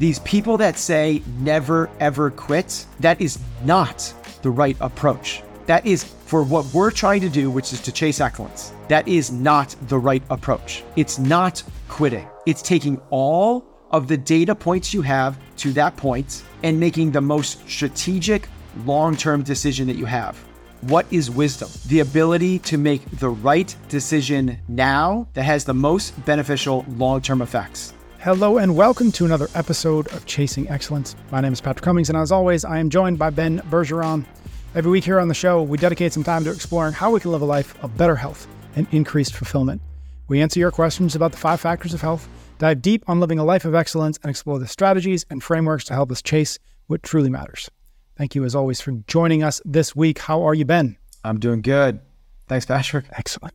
These people that say never ever quit, that is not the right approach. That is for what we're trying to do, which is to chase excellence. That is not the right approach. It's not quitting. It's taking all of the data points you have to that point and making the most strategic long term decision that you have. What is wisdom? The ability to make the right decision now that has the most beneficial long term effects. Hello and welcome to another episode of Chasing Excellence. My name is Patrick Cummings, and as always, I am joined by Ben Bergeron. Every week here on the show, we dedicate some time to exploring how we can live a life of better health and increased fulfillment. We answer your questions about the five factors of health, dive deep on living a life of excellence, and explore the strategies and frameworks to help us chase what truly matters. Thank you, as always, for joining us this week. How are you, Ben? I'm doing good. Thanks, Patrick. Excellent.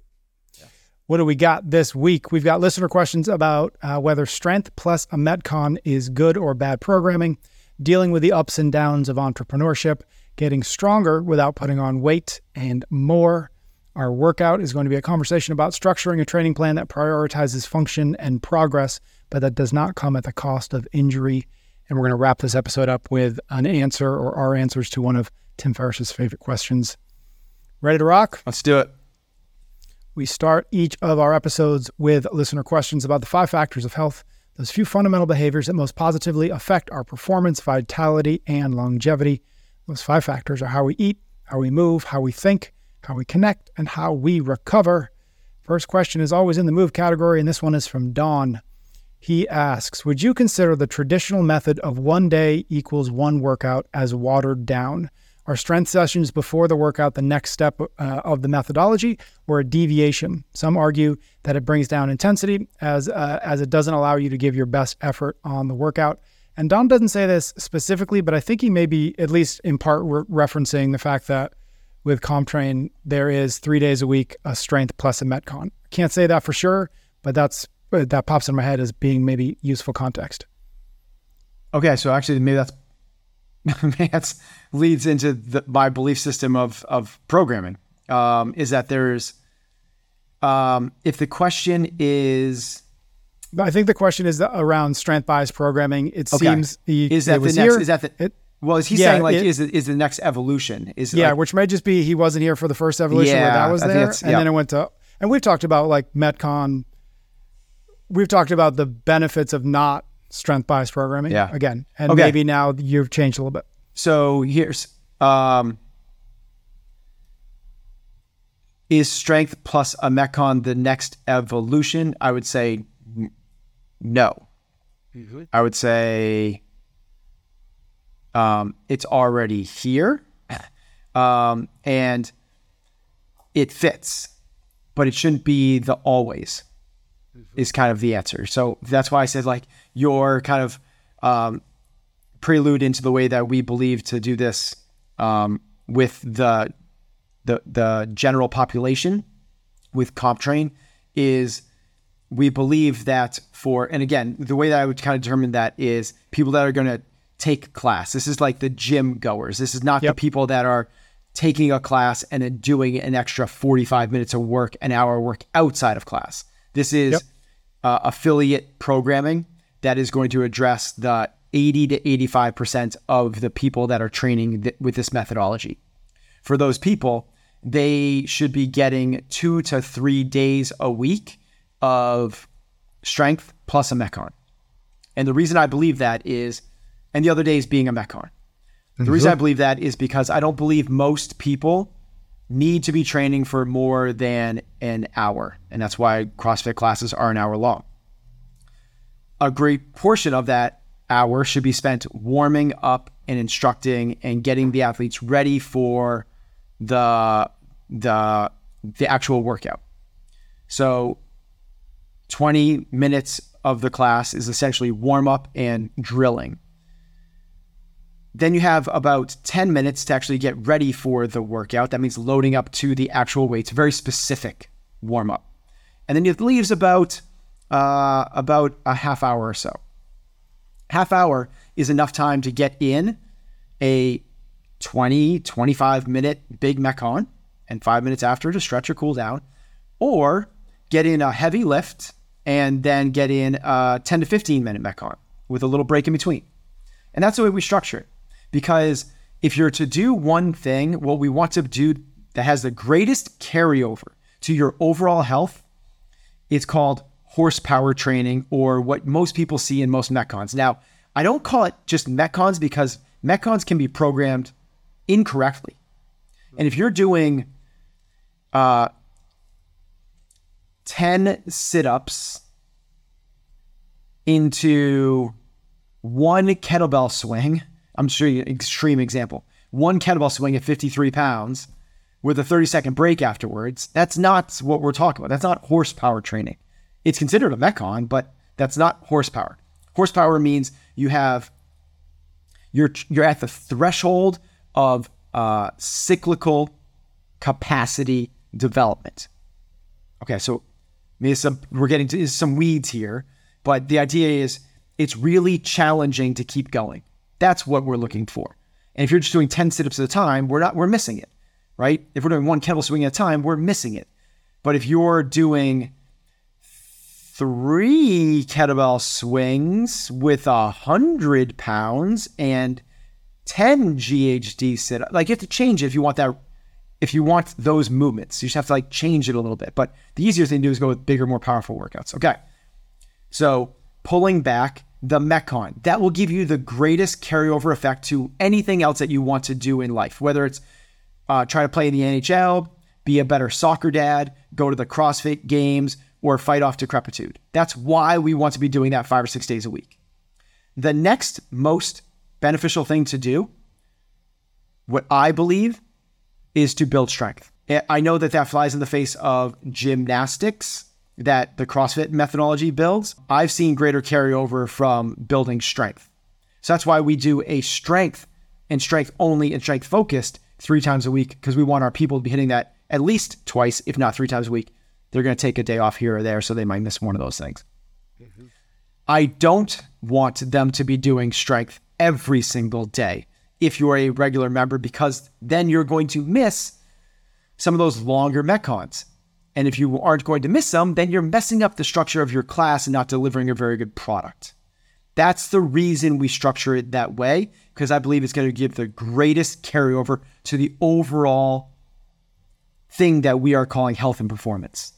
What do we got this week? We've got listener questions about uh, whether strength plus a Metcon is good or bad programming, dealing with the ups and downs of entrepreneurship, getting stronger without putting on weight, and more. Our workout is going to be a conversation about structuring a training plan that prioritizes function and progress, but that does not come at the cost of injury and we're going to wrap this episode up with an answer or our answers to one of Tim Ferriss's favorite questions. Ready to rock? Let's do it. We start each of our episodes with listener questions about the five factors of health, those few fundamental behaviors that most positively affect our performance, vitality, and longevity. Those five factors are how we eat, how we move, how we think, how we connect, and how we recover. First question is always in the move category, and this one is from Don. He asks Would you consider the traditional method of one day equals one workout as watered down? Are strength sessions before the workout the next step uh, of the methodology or a deviation? Some argue that it brings down intensity as, uh, as it doesn't allow you to give your best effort on the workout. And Don doesn't say this specifically, but I think he may be at least in part re- referencing the fact that with CompTrain, there is three days a week a strength plus a Metcon. Can't say that for sure, but that's that pops in my head as being maybe useful context. Okay, so actually, maybe that's that's leads into the, my belief system of of programming. Um, is that there's um, if the question is I think the question is around strength bias programming. It okay. seems the, is that the next? Here, is that the? It, well, is he yeah, saying like it, is it, is the next evolution? Is yeah, like, which may just be he wasn't here for the first evolution yeah, where that was there, and then it went to. And we've talked about like Metcon we've talked about the benefits of not strength bias programming yeah. again. And okay. maybe now you've changed a little bit. So here's um, is strength plus a Metcon the next evolution? I would say no. Mm-hmm. I would say um, it's already here um, and it fits, but it shouldn't be the always is kind of the answer. So that's why I said like your kind of um, prelude into the way that we believe to do this um, with the the the general population with CompTrain is we believe that for and again the way that I would kind of determine that is people that are going to take class. This is like the gym goers. This is not yep. the people that are taking a class and then doing an extra 45 minutes of work, an hour of work outside of class. This is yep. uh, affiliate programming that is going to address the 80 to 85% of the people that are training th- with this methodology. For those people, they should be getting two to three days a week of strength plus a Metcon. And the reason I believe that is, and the other days being a Metcon. The mm-hmm. reason I believe that is because I don't believe most people need to be training for more than an hour. And that's why CrossFit classes are an hour long. A great portion of that hour should be spent warming up and instructing and getting the athletes ready for the the the actual workout. So 20 minutes of the class is essentially warm up and drilling. Then you have about 10 minutes to actually get ready for the workout. That means loading up to the actual weights, very specific warm up. And then it leaves about uh, about a half hour or so. Half hour is enough time to get in a 20, 25 minute big Metcon and five minutes after to stretch or cool down, or get in a heavy lift and then get in a 10 to 15 minute Metcon with a little break in between. And that's the way we structure it. Because if you're to do one thing, what we want to do that has the greatest carryover to your overall health, it's called horsepower training or what most people see in most Metcons. Now, I don't call it just Metcons because Metcons can be programmed incorrectly. And if you're doing uh, 10 sit ups into one kettlebell swing, I'm sure you an extreme example, one kettlebell swing at 53 pounds with a 30 second break afterwards, that's not what we're talking about. That's not horsepower training. It's considered a Metcon, but that's not horsepower. Horsepower means you have you're you're at the threshold of uh, cyclical capacity development. Okay, so some, we're getting to some weeds here, but the idea is it's really challenging to keep going. That's what we're looking for. And if you're just doing 10 sit-ups at a time, we're not we're missing it, right? If we're doing one kettle swing at a time, we're missing it. But if you're doing three kettlebell swings with a hundred pounds and 10 GHD sit up. Like you have to change it if you want that, if you want those movements. You just have to like change it a little bit. But the easier thing to do is go with bigger, more powerful workouts. Okay. So pulling back the Metcon, that will give you the greatest carryover effect to anything else that you want to do in life, whether it's uh, try to play in the NHL, be a better soccer dad, go to the CrossFit games, or fight off decrepitude. That's why we want to be doing that five or six days a week. The next most beneficial thing to do, what I believe, is to build strength. Eh, I know that that flies in the face of gymnastics that the CrossFit methodology builds. I've seen greater carryover from building strength. So that's why we do a strength and strength only and strength focused three times a week because we want our people to be hitting that at least twice, if not three times a week. They're going to take a day off here or there, so they might miss one of those things. Mm-hmm. I don't want them to be doing strength every single day if you're a regular member, because then you're going to miss some of those longer Metcons. And if you aren't going to miss them, then you're messing up the structure of your class and not delivering a very good product. That's the reason we structure it that way, because I believe it's going to give the greatest carryover to the overall thing that we are calling health and performance.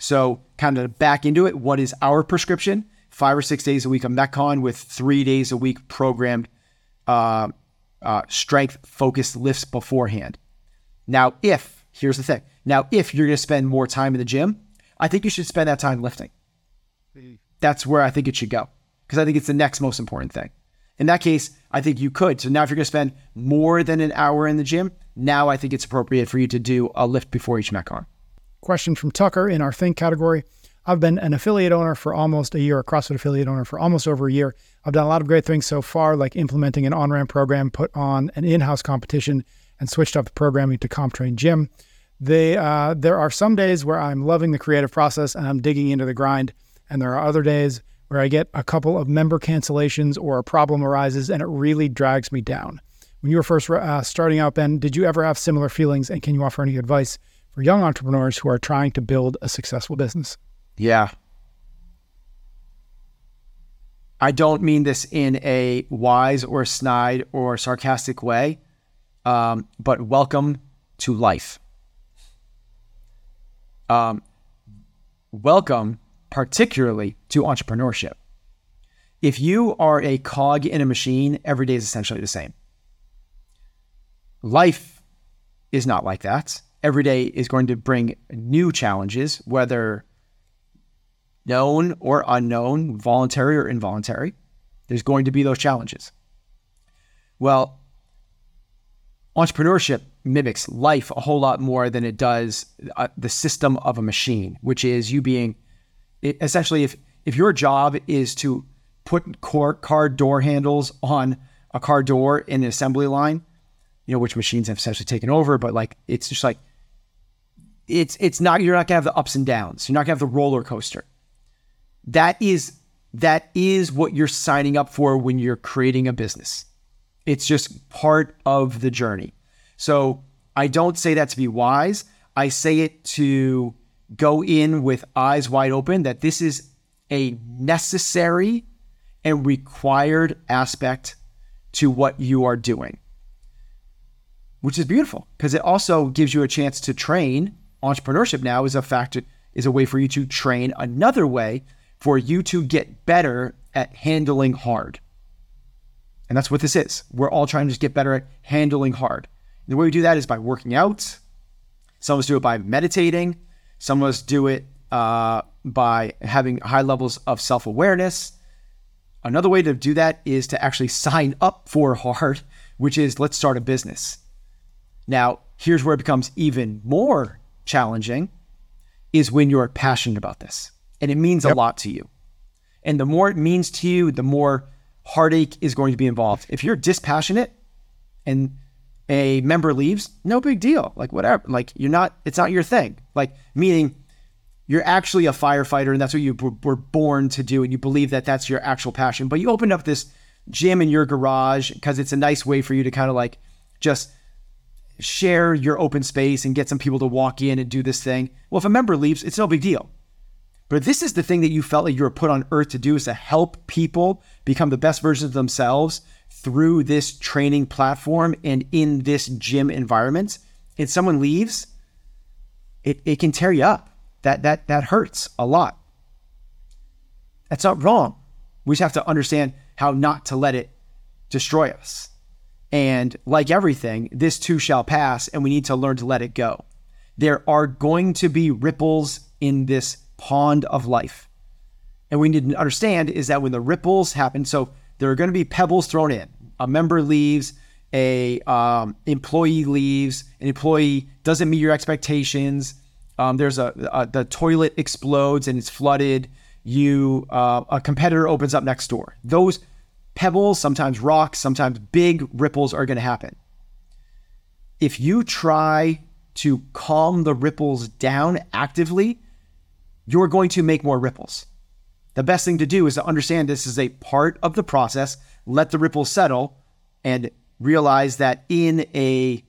So, kind of back into it, what is our prescription? five or six days a week of Metcon with three days a week programmed uh, uh, strength focused lifts beforehand. Now, if, here's the thing now, if you're going to spend more time in the gym, I think you should spend that time lifting. That's where I think it should go because I think it's the next most important thing. In that case, I think you could. So now, if you're going to spend more than an hour in the gym, now I think it's appropriate for you to do a lift before each Metcon. Question from Tucker in our Think category. I've been an affiliate owner for almost a year, a CrossFit affiliate owner for almost over a year. I've done a lot of great things so far, like implementing an on ramp program, put on an in house competition, and switched up the programming to CompTrain Gym. They, uh, there are some days where I'm loving the creative process and I'm digging into the grind. And there are other days where I get a couple of member cancellations or a problem arises and it really drags me down. When you were first uh, starting out, Ben, did you ever have similar feelings? And can you offer any advice for young entrepreneurs who are trying to build a successful business? Yeah. I don't mean this in a wise or snide or sarcastic way, um, but welcome to life. Um, welcome, particularly to entrepreneurship. If you are a cog in a machine, every day is essentially the same. Life is not like that. Every day is going to bring new challenges, whether known or unknown, voluntary or involuntary. There's going to be those challenges. Well, entrepreneurship mimics life a whole lot more than it does uh, the system of a machine, which is you being it, essentially if if your job is to put car, car door handles on a car door in an assembly line, you know, which machines have essentially taken over, but like it's just like it's it's not you're not gonna have the ups and downs. You're not gonna have the roller coaster that is that is what you're signing up for when you're creating a business. It's just part of the journey. So I don't say that to be wise. I say it to go in with eyes wide open that this is a necessary and required aspect to what you are doing, which is beautiful because it also gives you a chance to train. Entrepreneurship now is a factor, is a way for you to train another way for you to get better at handling hard. And that's what this is. We're all trying to just get better at handling hard. And the way we do that is by working out. Some of us do it by meditating. Some of us do it uh, by having high levels of self awareness. Another way to do that is to actually sign up for hard, which is let's start a business. Now, here's where it becomes even more challenging is when you're passionate about this and it means yep. a lot to you. And the more it means to you, the more heartache is going to be involved. If you're dispassionate and a member leaves, no big deal. Like whatever. Like you're not. It's not your thing. Like meaning you're actually a firefighter and that's what you were born to do and you believe that that's your actual passion. But you opened up this gym in your garage because it's a nice way for you to kind of like just share your open space and get some people to walk in and do this thing. Well, if a member leaves, it's no big deal. But this is the thing that you felt like you were put on earth to do is to help people become the best versions of themselves through this training platform and in this gym environment. And someone leaves, it, it can tear you up. That that that hurts a lot. That's not wrong. We just have to understand how not to let it destroy us. And like everything, this too shall pass, and we need to learn to let it go. There are going to be ripples in this pond of life. And we need to understand is that when the ripples happen, so there are going to be pebbles thrown in. A member leaves, a um, employee leaves, an employee doesn't meet your expectations. Um, there's a, a, the toilet explodes and it's flooded. You uh, a competitor opens up next door. Those pebbles, sometimes rocks, sometimes big ripples are going to happen. If you try to calm the ripples down actively, you're going to make more ripples. The best thing to do is to understand this is a part of the process, let the ripples settle, and realize that in a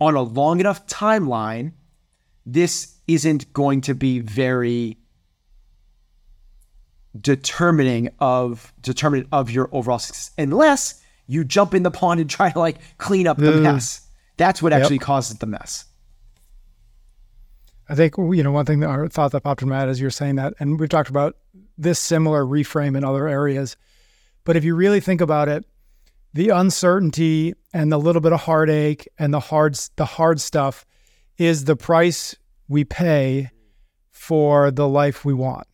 on a long enough timeline, this isn't going to be very determining of determinant of your overall success unless you jump in the pond and try to like clean up the mm. mess. That's what actually yep. causes the mess. I think you know one thing that I thought that popped in my head as you're saying that, and we've talked about this similar reframe in other areas. But if you really think about it, the uncertainty and the little bit of heartache and the hard the hard stuff is the price we pay for the life we want.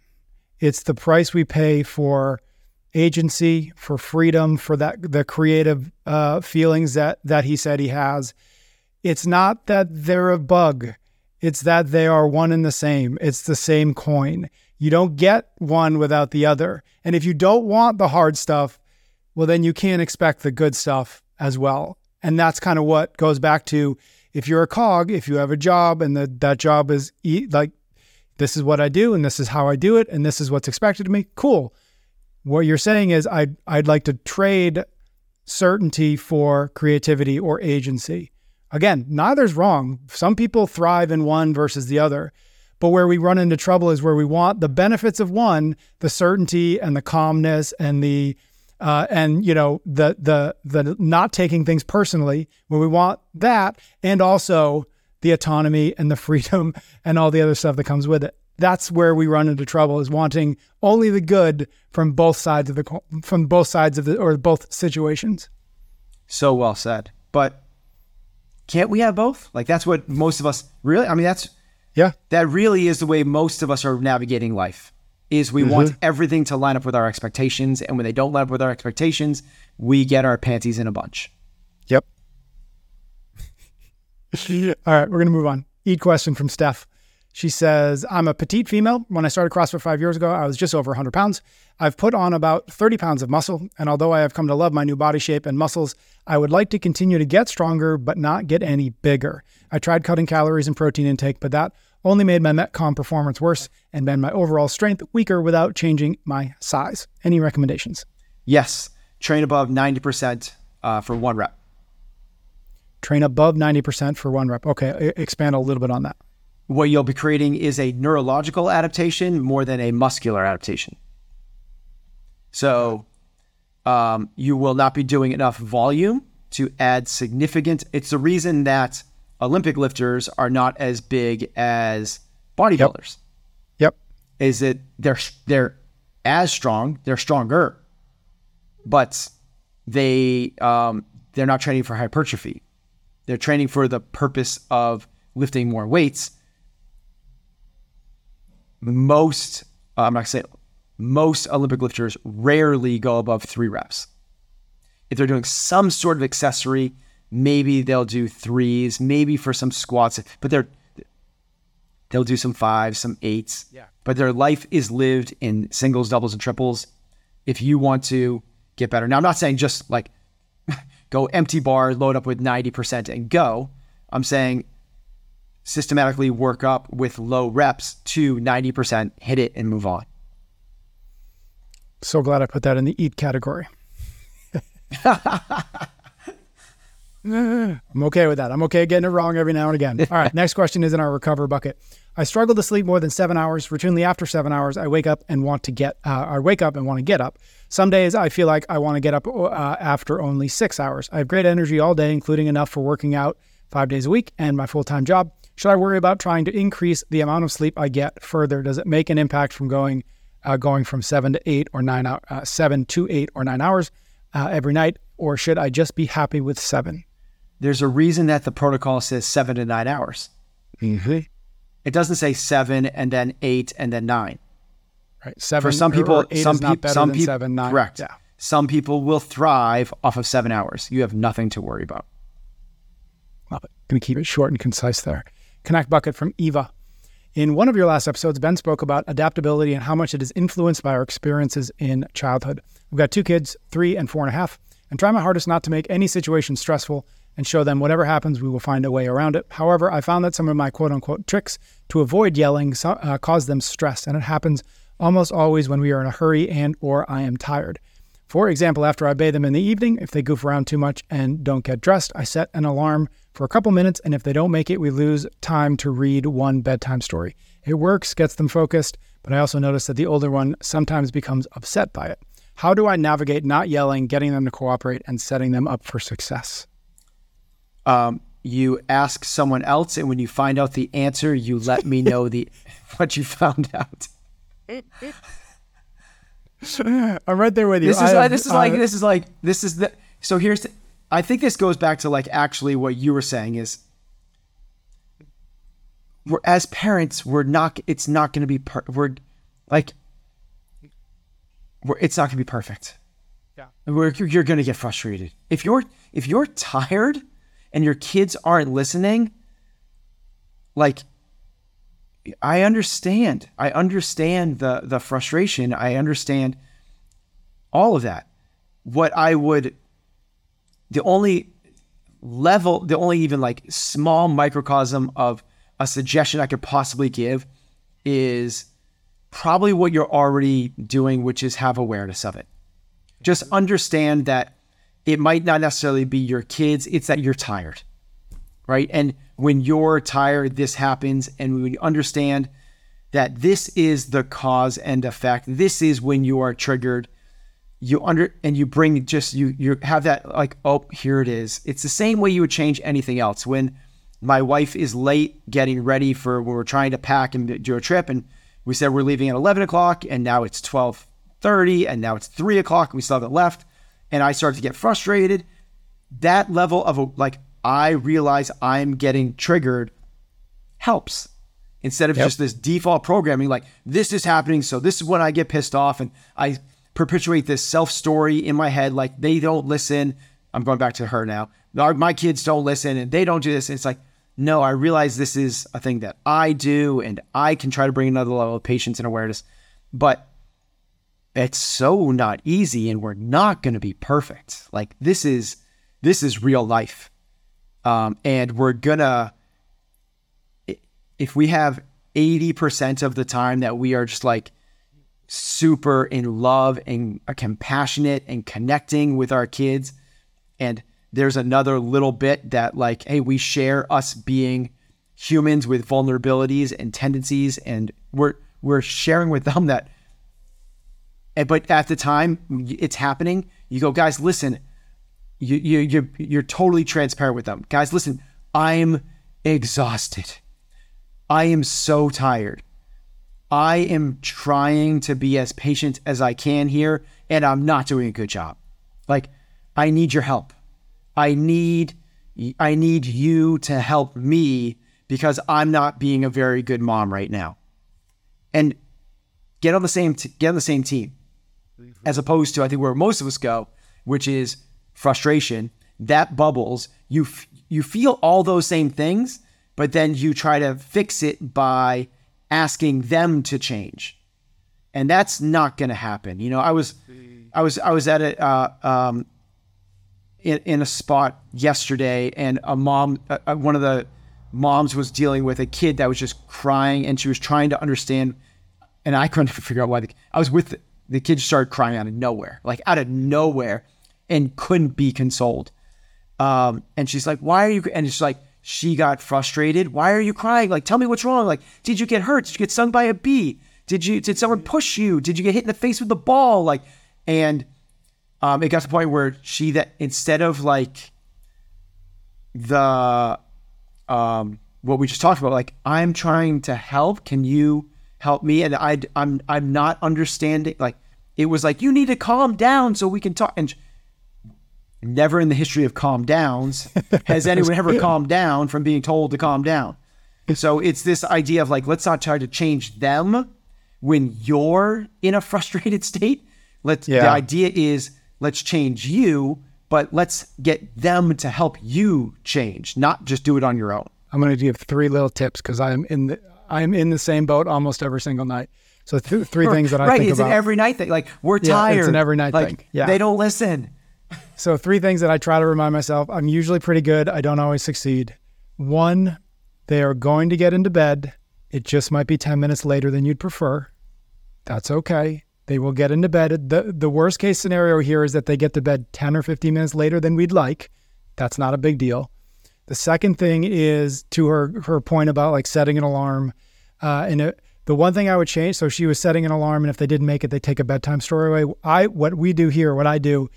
It's the price we pay for agency, for freedom, for that the creative uh, feelings that that he said he has. It's not that they're a bug it's that they are one and the same. It's the same coin. You don't get one without the other. And if you don't want the hard stuff, well, then you can't expect the good stuff as well. And that's kind of what goes back to if you're a cog, if you have a job and the, that job is like, this is what I do and this is how I do it and this is what's expected of me, cool. What you're saying is I'd, I'd like to trade certainty for creativity or agency. Again, neither's wrong. Some people thrive in one versus the other. But where we run into trouble is where we want the benefits of one, the certainty and the calmness and the uh, and you know the the the not taking things personally. Where we want that, and also the autonomy and the freedom and all the other stuff that comes with it. That's where we run into trouble is wanting only the good from both sides of the from both sides of the or both situations. So well said. But can't we have both? Like that's what most of us really. I mean, that's yeah. That really is the way most of us are navigating life. Is we mm-hmm. want everything to line up with our expectations, and when they don't line up with our expectations, we get our panties in a bunch. Yep. All right, we're gonna move on. Eat question from Steph. She says, I'm a petite female. When I started CrossFit five years ago, I was just over 100 pounds. I've put on about 30 pounds of muscle, and although I have come to love my new body shape and muscles, I would like to continue to get stronger, but not get any bigger. I tried cutting calories and protein intake, but that only made my Metcon performance worse and made my overall strength weaker without changing my size. Any recommendations? Yes. Train above 90% uh, for one rep. Train above 90% for one rep. Okay. Expand a little bit on that what you'll be creating is a neurological adaptation more than a muscular adaptation. So um, you will not be doing enough volume to add significant. It's the reason that Olympic lifters are not as big as bodybuilders. Yep. Is that they're they're as strong, they're stronger, but they um, they're not training for hypertrophy. They're training for the purpose of lifting more weights. Most, uh, I'm not saying most Olympic lifters rarely go above three reps. If they're doing some sort of accessory, maybe they'll do threes, maybe for some squats, but they're they'll do some fives, some eights. Yeah. But their life is lived in singles, doubles, and triples. If you want to get better. Now I'm not saying just like go empty bar, load up with 90% and go. I'm saying systematically work up with low reps to 90%, hit it and move on. So glad I put that in the eat category. I'm okay with that. I'm okay getting it wrong every now and again. All right, next question is in our recover bucket. I struggle to sleep more than seven hours. Routinely after seven hours, I wake up and want to get. Uh, I wake up and want to get up. Some days I feel like I want to get up uh, after only six hours. I have great energy all day, including enough for working out five days a week and my full time job. Should I worry about trying to increase the amount of sleep I get further? Does it make an impact from going uh, going from seven to eight or nine, uh, seven to eight or nine hours uh, every night, or should I just be happy with seven? There's a reason that the protocol says seven to nine hours. Mm-hmm. It doesn't say seven and then eight and then nine. Right. Seven For some people, eight some people, some people, seven, nine. correct. Yeah. Some people will thrive off of seven hours. You have nothing to worry about. Love it. Going to keep it short and concise there. Connect bucket from Eva. In one of your last episodes, Ben spoke about adaptability and how much it is influenced by our experiences in childhood. We've got two kids, three and four and a half, and try my hardest not to make any situation stressful and show them whatever happens, we will find a way around it. However, I found that some of my quote unquote tricks to avoid yelling uh, cause them stress, and it happens almost always when we are in a hurry and or I am tired. For example, after I bathe them in the evening, if they goof around too much and don't get dressed, I set an alarm for a couple minutes, and if they don't make it, we lose time to read one bedtime story. It works, gets them focused, but I also notice that the older one sometimes becomes upset by it. How do I navigate not yelling, getting them to cooperate, and setting them up for success? Um, you ask someone else, and when you find out the answer, you let me know the what you found out. I'm right there with you. This is I like, have- this is like this is like this is the so here's the, I think this goes back to like actually what you were saying is we're as parents we're not it's not going to be per, we're like we're, it's not going to be perfect. Yeah. We're, you're, you're going to get frustrated if you're if you're tired and your kids aren't listening. Like I understand. I understand the the frustration. I understand all of that. What I would the only level, the only even like small microcosm of a suggestion I could possibly give is probably what you're already doing, which is have awareness of it. Just understand that it might not necessarily be your kids, it's that you're tired right? And when you're tired, this happens. And when you understand that this is the cause and effect, this is when you are triggered. You under and you bring just you you have that like oh here it is. It's the same way you would change anything else. When my wife is late getting ready for when we're trying to pack and do a trip, and we said we're leaving at eleven o'clock, and now it's twelve thirty, and now it's three o'clock, and we still haven't left, and I start to get frustrated. That level of a, like I realize I'm getting triggered helps. Instead of just this default programming like this is happening so this is when I get pissed off and I perpetuate this self story in my head like they don't listen. I'm going back to her now. My kids don't listen and they don't do this it's like no I realize this is a thing that I do and I can try to bring another level of patience and awareness but it's so not easy and we're not going to be perfect. Like this is this is real life. Um, and we're gonna if we have 80% of the time that we are just like super in love and compassionate and connecting with our kids and there's another little bit that like hey we share us being humans with vulnerabilities and tendencies and we're we're sharing with them that Eh, but at the time it's happening You go, guys, listen. You you you're, you're totally transparent with them, guys. Listen, I'm exhausted. I am so tired. I am trying to be as patient as I can here, and I'm not doing a good job. Like, I need your help. I need I need you to help me because I'm not being a very good mom right now. And get on the same t- get on the same team. As opposed to I think where most of us go, which is frustration, that bubbles, you f- you feel all those same things, but then you try to fix it by asking them to change. And that's not going to happen. You know, I was I was I was at a uh, um, in, in a spot yesterday, and a mom, uh, uh, one of the moms was dealing with a kid that was just crying, and she was trying to understand, and I couldn't figure out why. The, I was with the, kid, started crying out of nowhere, like out of nowhere, and couldn't be consoled. Um, and she's like, "Why are you?" And she's like she got frustrated. Why are you crying? Like, tell me what's wrong. Like, did you get hurt? Did you get stung by a bee? Did you? Did someone push you? Did you get hit in the face with the ball? Like, and um, it got to the point where she that instead of like the um, what we just talked about, like I'm trying to help. Can you help me? And I I'm I'm not understanding. Like it was like you need to calm down so we can talk. And never in the history of calm downs has anyone ever calmed down from being told to calm down. So it's this idea of like let's not try to change them when you're in a frustrated state. Let's Yeah. the idea is let's change you, but let's get them to help you change, not just do it on your own. I'm going to give three little tips because I'm in the I'm in the same boat almost every single night. So th- three things that I right, think it's about. an every night thing. Like we're Yeah, it's tired. an every night like, thing. Yeah. they don't listen. So, three things that I try to remind myself I'm usually pretty good. I don't always succeed. One, they are going to get into bed. It just might be 10 minutes later than you'd prefer. That's okay. They will get into bed. The, the worst case scenario here is that they get to bed 10 or 15 minutes later than we'd like. That's not a big deal. The second thing is to her her point about like setting an alarm. Uh, and it, the one thing I would change, so she was setting an alarm, and if they didn't make it, they take a bedtime story away. I what we do here, what I do,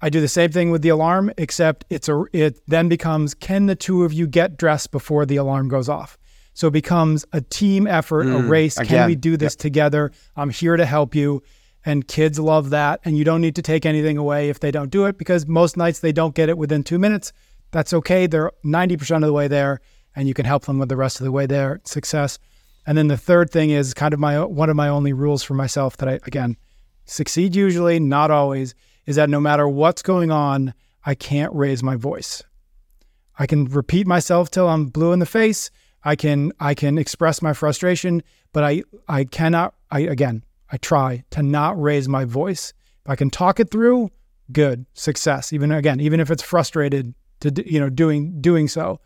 I do the same thing with the alarm, except it's a it then becomes can the two of you get dressed before the alarm goes off? So it becomes a team effort, a race. Can we do this together? I'm here to help you. And kids love that. And you don't need to take anything away if they don't do it because most nights they don't get it within two minutes. That's okay. They're 90% of the way there and you can help them with the rest of the way there. Success. And then the third thing is kind of my one of my only rules for myself that I again succeed usually, not always, is that no matter what's going on, I can't raise my voice. I can repeat myself till I'm blue in the face. I can I can express my frustration, but I I cannot I again, I try to not raise my voice. If I can talk it through, good, success. Even again, even if it's frustrated to you know doing doing so.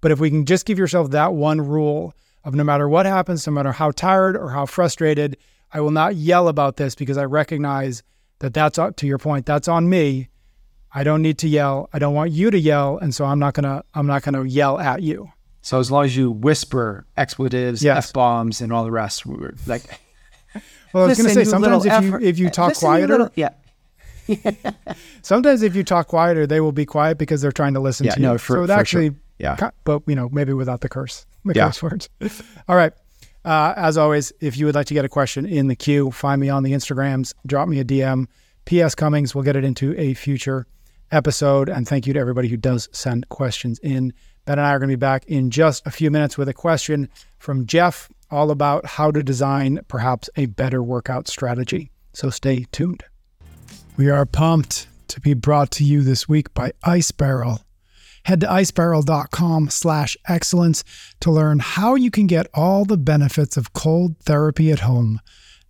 But if we can just give yourself that one rule of no matter what happens, no matter how tired or how frustrated, I will not yell about this because I recognize that that's to your point, that's on me. I don't need to yell. I don't want you to yell, and so I'm not gonna I'm not gonna yell at you. So as long as you whisper expletives, Yes. f bombs, and all the rest, we were like Well, I was gonna say sometimes if you if you talk listen, quieter, little- yeah, sometimes if you talk quieter, they will be quiet because they're trying to listen Yeah, to you. no, for- so it for sure. actually, Yeah. but you know, maybe without the curse, the Yeah. curse words. All right. Uh, as always, if you would like to get a question in the queue, find me on the Instagrams, drop me a DM. P.S. Cummings, we'll get it into a future episode. And thank you to everybody who does send questions in. Ben and I are going to be back in just a few minutes with a question from Jeff, all about how to design perhaps a better workout strategy. So stay tuned. We are pumped to be brought to you this week by Ice Barrel. Head to icebarrel.com slash excellence to learn how you can get all the benefits of cold therapy at home,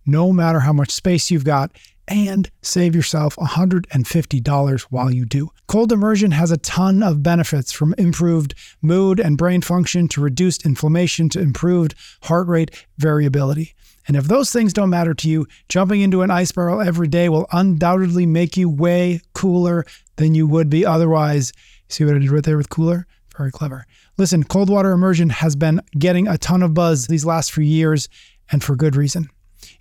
no matter how much space you've got, and save yourself $150 while you do. Cold immersion has a ton of benefits from improved mood and brain function to reduced inflammation to improved heart rate variability. And if those things don't matter to you, jumping into an ice barrel every day will undoubtedly make you way cooler than you would be otherwise. See what I did right there with cooler? Very clever. Listen, cold water immersion has been getting a ton of buzz these last few years, and for good reason.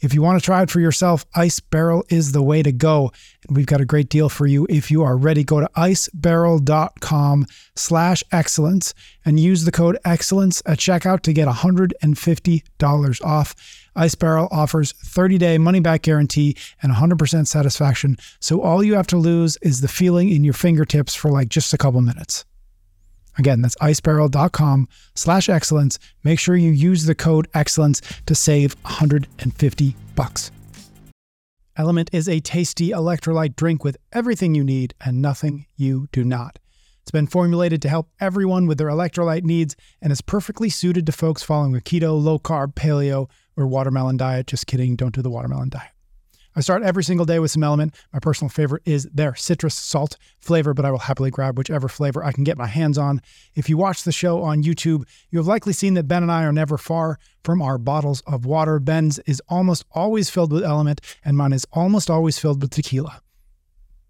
If you want to try it for yourself, Ice Barrel is the way to go. And we've got a great deal for you. If you are ready, go to icebarrel.com slash excellence and use the code excellence at checkout to get $150 off. Ice Barrel offers 30-day money-back guarantee and 100% satisfaction. So all you have to lose is the feeling in your fingertips for like just a couple minutes. Again, that's icebarrel.com slash excellence. Make sure you use the code excellence to save 150 bucks. LMNT is a tasty electrolyte drink with everything you need and nothing you do not. It's been formulated to help everyone with their electrolyte needs and is perfectly suited to folks following a keto, low carb, paleo, or watermelon diet. Just kidding, don't do the watermelon diet. I start every single day with some LMNT. My personal favorite is their citrus salt flavor, but I will happily grab whichever flavor I can get my hands on. If you watch the show on YouTube, you have likely seen that Ben and I are never far from our bottles of water. Ben's is almost always filled with LMNT, and mine is almost always filled with tequila.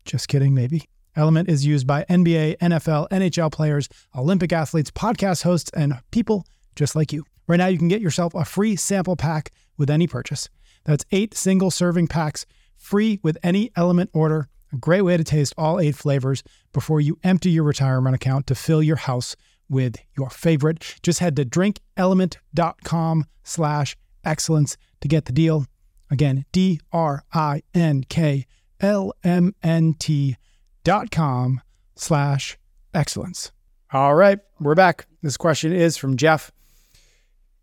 Just kidding, maybe. LMNT is used by NBA, NFL, NHL players, Olympic athletes, podcast hosts, and people just like you. Right now, you can get yourself a free sample pack with any purchase. That's eight single serving packs free with any LMNT order. A great way to taste all eight flavors before you empty your retirement account to fill your house with your favorite. Just head to drinkelement.com slash excellence to get the deal. Again, D R I N K L M N T dot com slash excellence. All right, we're back. This question is from Jeff.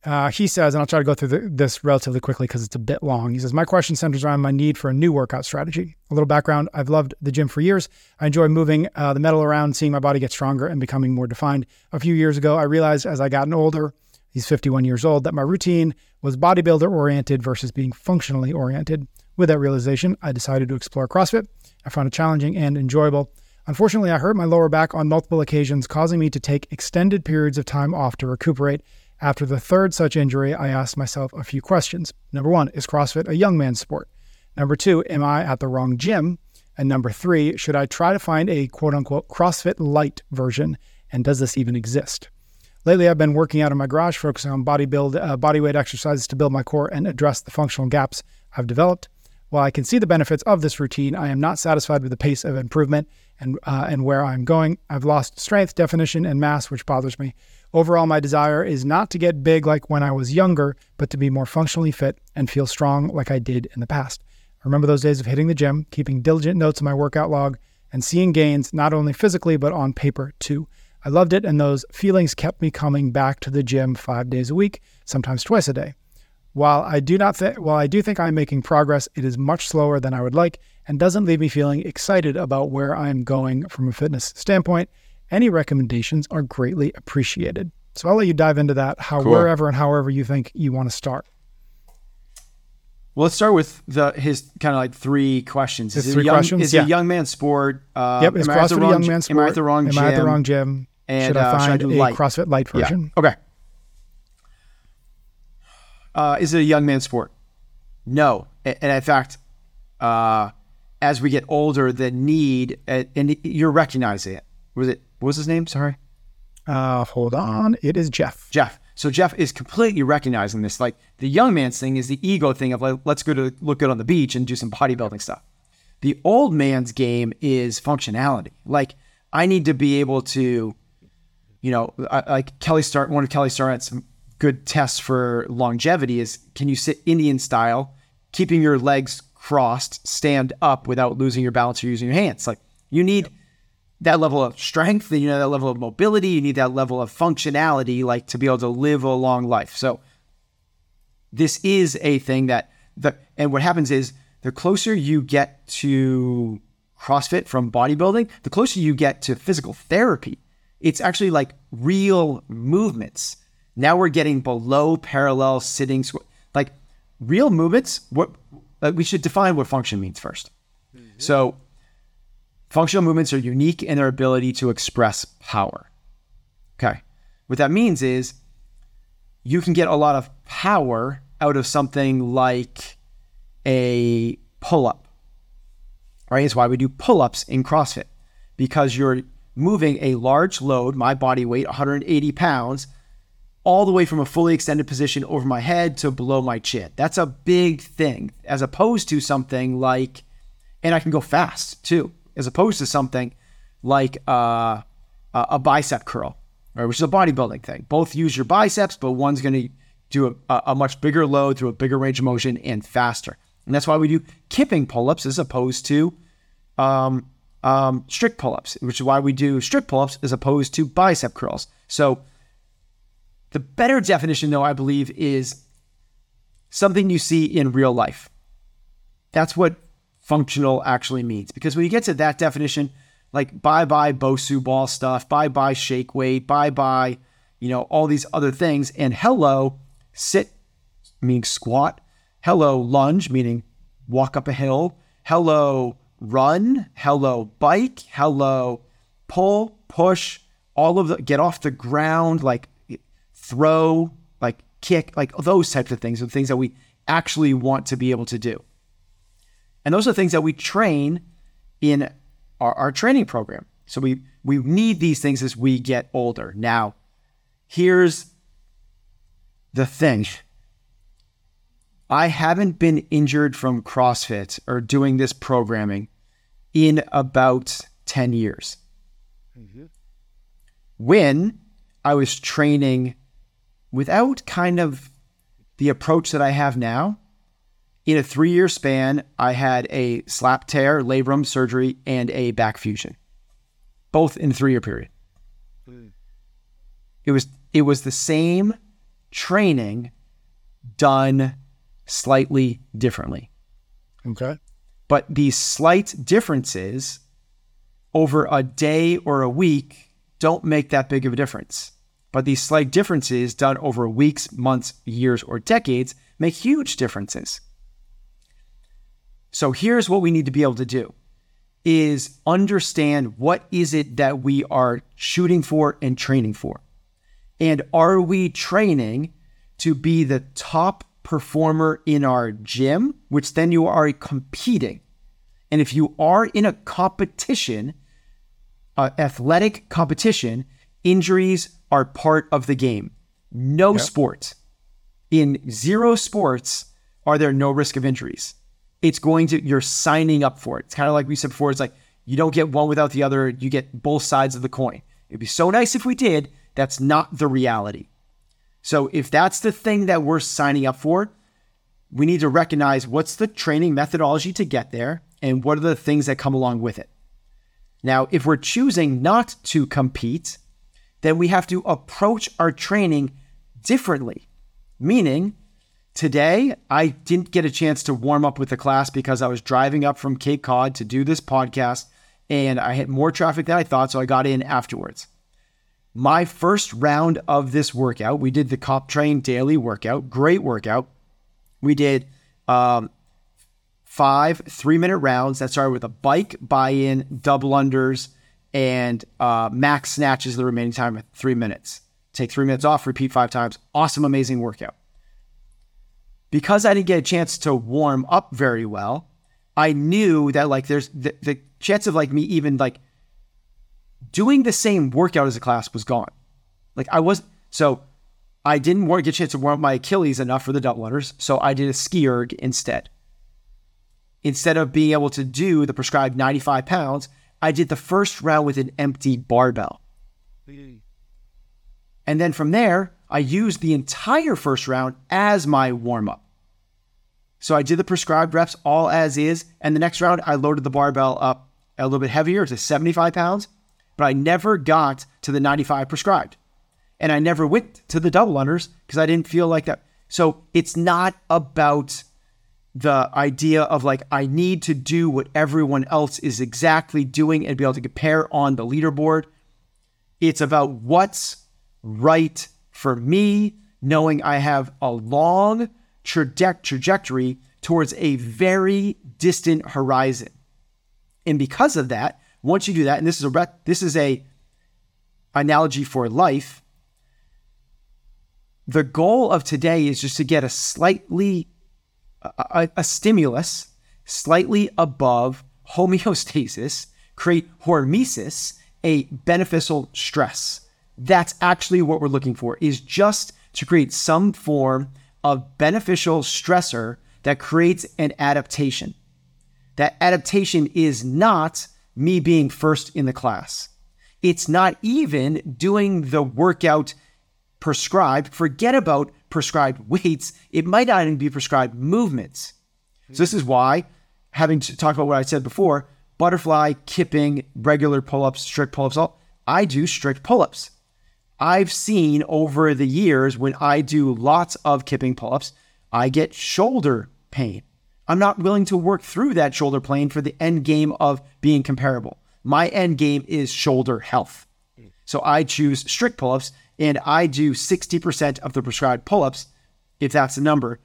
Uh, he says, and I'll try to go through the, this relatively quickly because it's a bit long. He says, My question centers around my need for a new workout strategy. A little background I've loved the gym for years. I enjoy moving uh, the metal around, seeing my body get stronger and becoming more defined. A few years ago, I realized as I gotten older, he's 51 years old, that my routine was bodybuilder oriented versus being functionally oriented. With that realization, I decided to explore CrossFit. I found it challenging and enjoyable. Unfortunately, I hurt my lower back on multiple occasions, causing me to take extended periods of time off to recuperate. After the third such injury, I asked myself a few questions. Number one, is CrossFit a young man's sport? Number two, am I at the wrong gym? And number three, should I try to find a quote unquote CrossFit light version? And does this even exist? Lately, I've been working out in my garage, focusing on body build, uh, body weight exercises to build my core and address the functional gaps I've developed. While I can see the benefits of this routine, I am not satisfied with the pace of improvement and uh, and where I'm going. I've lost strength, definition, and mass, which bothers me. Overall, my desire is not to get big like when I was younger, but to be more functionally fit and feel strong like I did in the past. I remember those days of hitting the gym, keeping diligent notes in my workout log, and seeing gains not only physically but on paper too. I loved it, and those feelings kept me coming back to the gym five days a week, sometimes twice a day. While I do not th- while I do think I'm making progress, it is much slower than I would like and doesn't leave me feeling excited about where I'm going from a fitness standpoint. Any recommendations are greatly appreciated. So I'll let you dive into that, how Cool. wherever and however you think you want to start. Well, let's start with the his kind of like three questions. His Is it three a young, questions? Is it Yeah. a young man sport? Uh, yep, is am CrossFit a young man's sport? Am I at the wrong Am gym? I at the wrong gym? And, should uh, I should I find a light? CrossFit light Yeah. version? Okay. Uh, is it a young man sport? No. And in fact, uh, as we get older, the need, uh, and you're recognizing it. Was it, what was his name? Sorry. Uh, hold on. It is Jeff. Jeff. So Jeff is completely recognizing this. Like the young man's thing is the ego thing of like, let's go to look good on the beach and do some bodybuilding stuff. The old man's game is functionality. Like I need to be able to, you know, I, like Kelly Start, one of Kelly Starrett's good tests for longevity is can you sit Indian style, keeping your legs crossed, stand up without losing your balance or using your hands. Like you need that level of strength, you know, that level of mobility, you need that level of functionality, like to be able to live a long life. So this is a thing that the and what happens is the closer you get to CrossFit from bodybuilding, the closer you get to physical therapy. It's actually like real movements. Now we're getting below parallel sitting, like real movements. What uh, we should define what function means 1st So Functional movements are unique in their ability to express power. Okay. What that means is you can get a lot of power out of something like a pull up, right? It's why we do pull ups in CrossFit because you're moving a large load, my body weight, 180 pounds, all the way from a fully extended position over my head to below my chin. That's a big thing, as opposed to something like, and I can go fast too, as opposed to something like uh, a bicep curl, right, which is a bodybuilding thing. Both use your biceps, but one's going to do a, a much bigger load through a bigger range of motion and faster. And that's why we do kipping pull ups as opposed to um, um, strict pull ups, which is why we do strict pull ups as opposed to bicep curls. So, the better definition, though, I believe, is something you see in real life. That's what functional actually means. Because when you get to that definition, like bye bye Bosu ball stuff, bye bye shake weight, bye bye, you know, all these other things, and hello sit, meaning squat, hello lunge, meaning walk up a hill, hello run, hello bike, hello pull, push, all of the get off the ground, like throw, like kick, like those types of things are things that we actually want to be able to do. And those are things that we train in our, our training program. So we we need these things as we get older. Now, here's the thing. I haven't been injured from CrossFit or doing this programming in about 10 years. Mm-hmm. When I was training without kind of the approach that I have now, in a three year span, I had a slap tear, labrum surgery, and a back fusion, both in a three year period. Mm. It was it was the same training done slightly differently. Okay. But these slight differences over a day or a week don't make that big of a difference. But these slight differences done over weeks, months, years, or decades make huge differences. So here's what we need to be able to do is understand what is it that we are shooting for and training for. And are we training to be the top performer in our gym, which then you are competing? And if you are in a competition, uh, athletic competition, injuries are part of the game. No yep. sport. In zero sports are there no risk of injuries. It's going to, you're signing up for it. It's kind of like we said before, it's like you don't get one without the other, you get both sides of the coin. It'd be so nice if we did, that's not the reality. So if that's the thing that we're signing up for, we need to recognize what's the training methodology to get there and what are the things that come along with it. Now, if we're choosing not to compete, then we have to approach our training differently. Meaning, today I didn't get a chance to warm up with the class because I was driving up from Cape Cod to do this podcast and I hit more traffic than I thought, so I got in afterwards my first round of this workout, we did the CompTrain daily workout, great workout. We did um, five three minute rounds that started with a bike buy in, double unders, and uh, max snatches the remaining time at three minutes. Take three minutes off, repeat five times. Awesome, amazing workout. Because I didn't get a chance to warm up very well, I knew that like there's the, the chance of like me even like doing the same workout as a class was gone. Like I was so I didn't want to get a chance to warm up my Achilles enough for the double unders, so I did a ski erg instead. Instead of being able to do the prescribed 95 pounds, I did the first round with an empty barbell. And then from there, I used the entire first round as my warm up. So I did the prescribed reps all as is, and the next round I loaded the barbell up a little bit heavier to 75 pounds but I never got to the 95 prescribed. And I never went to the double unders because I didn't feel like that. So it's not about the idea of like, I need to do what everyone else is exactly doing and be able to compare on the leaderboard. It's about what's right for me, knowing I have a long traje- trajectory towards a very distant horizon. And because of that, once you do that, and this is a this is a analogy for life. The goal of today is just to get a slightly a, a stimulus slightly above homeostasis, create hormesis, a beneficial stress. That's actually what we're looking for is just to create some form of beneficial stressor that creates an adaptation. That adaptation is not me being first in the class. It's not even doing the workout prescribed. Forget about prescribed weights. It might not even be prescribed movements. So this is why, having to talk about what I said before, butterfly, kipping, regular pull-ups, strict pull-ups, all I do strict pull-ups. I've seen over the years when I do lots of kipping pull-ups, I get shoulder pain. I'm not willing to work through that shoulder pain for the end game of being comparable. My end game is shoulder health. So I choose strict pull-ups and I do 60% of the prescribed pull-ups if that's the number.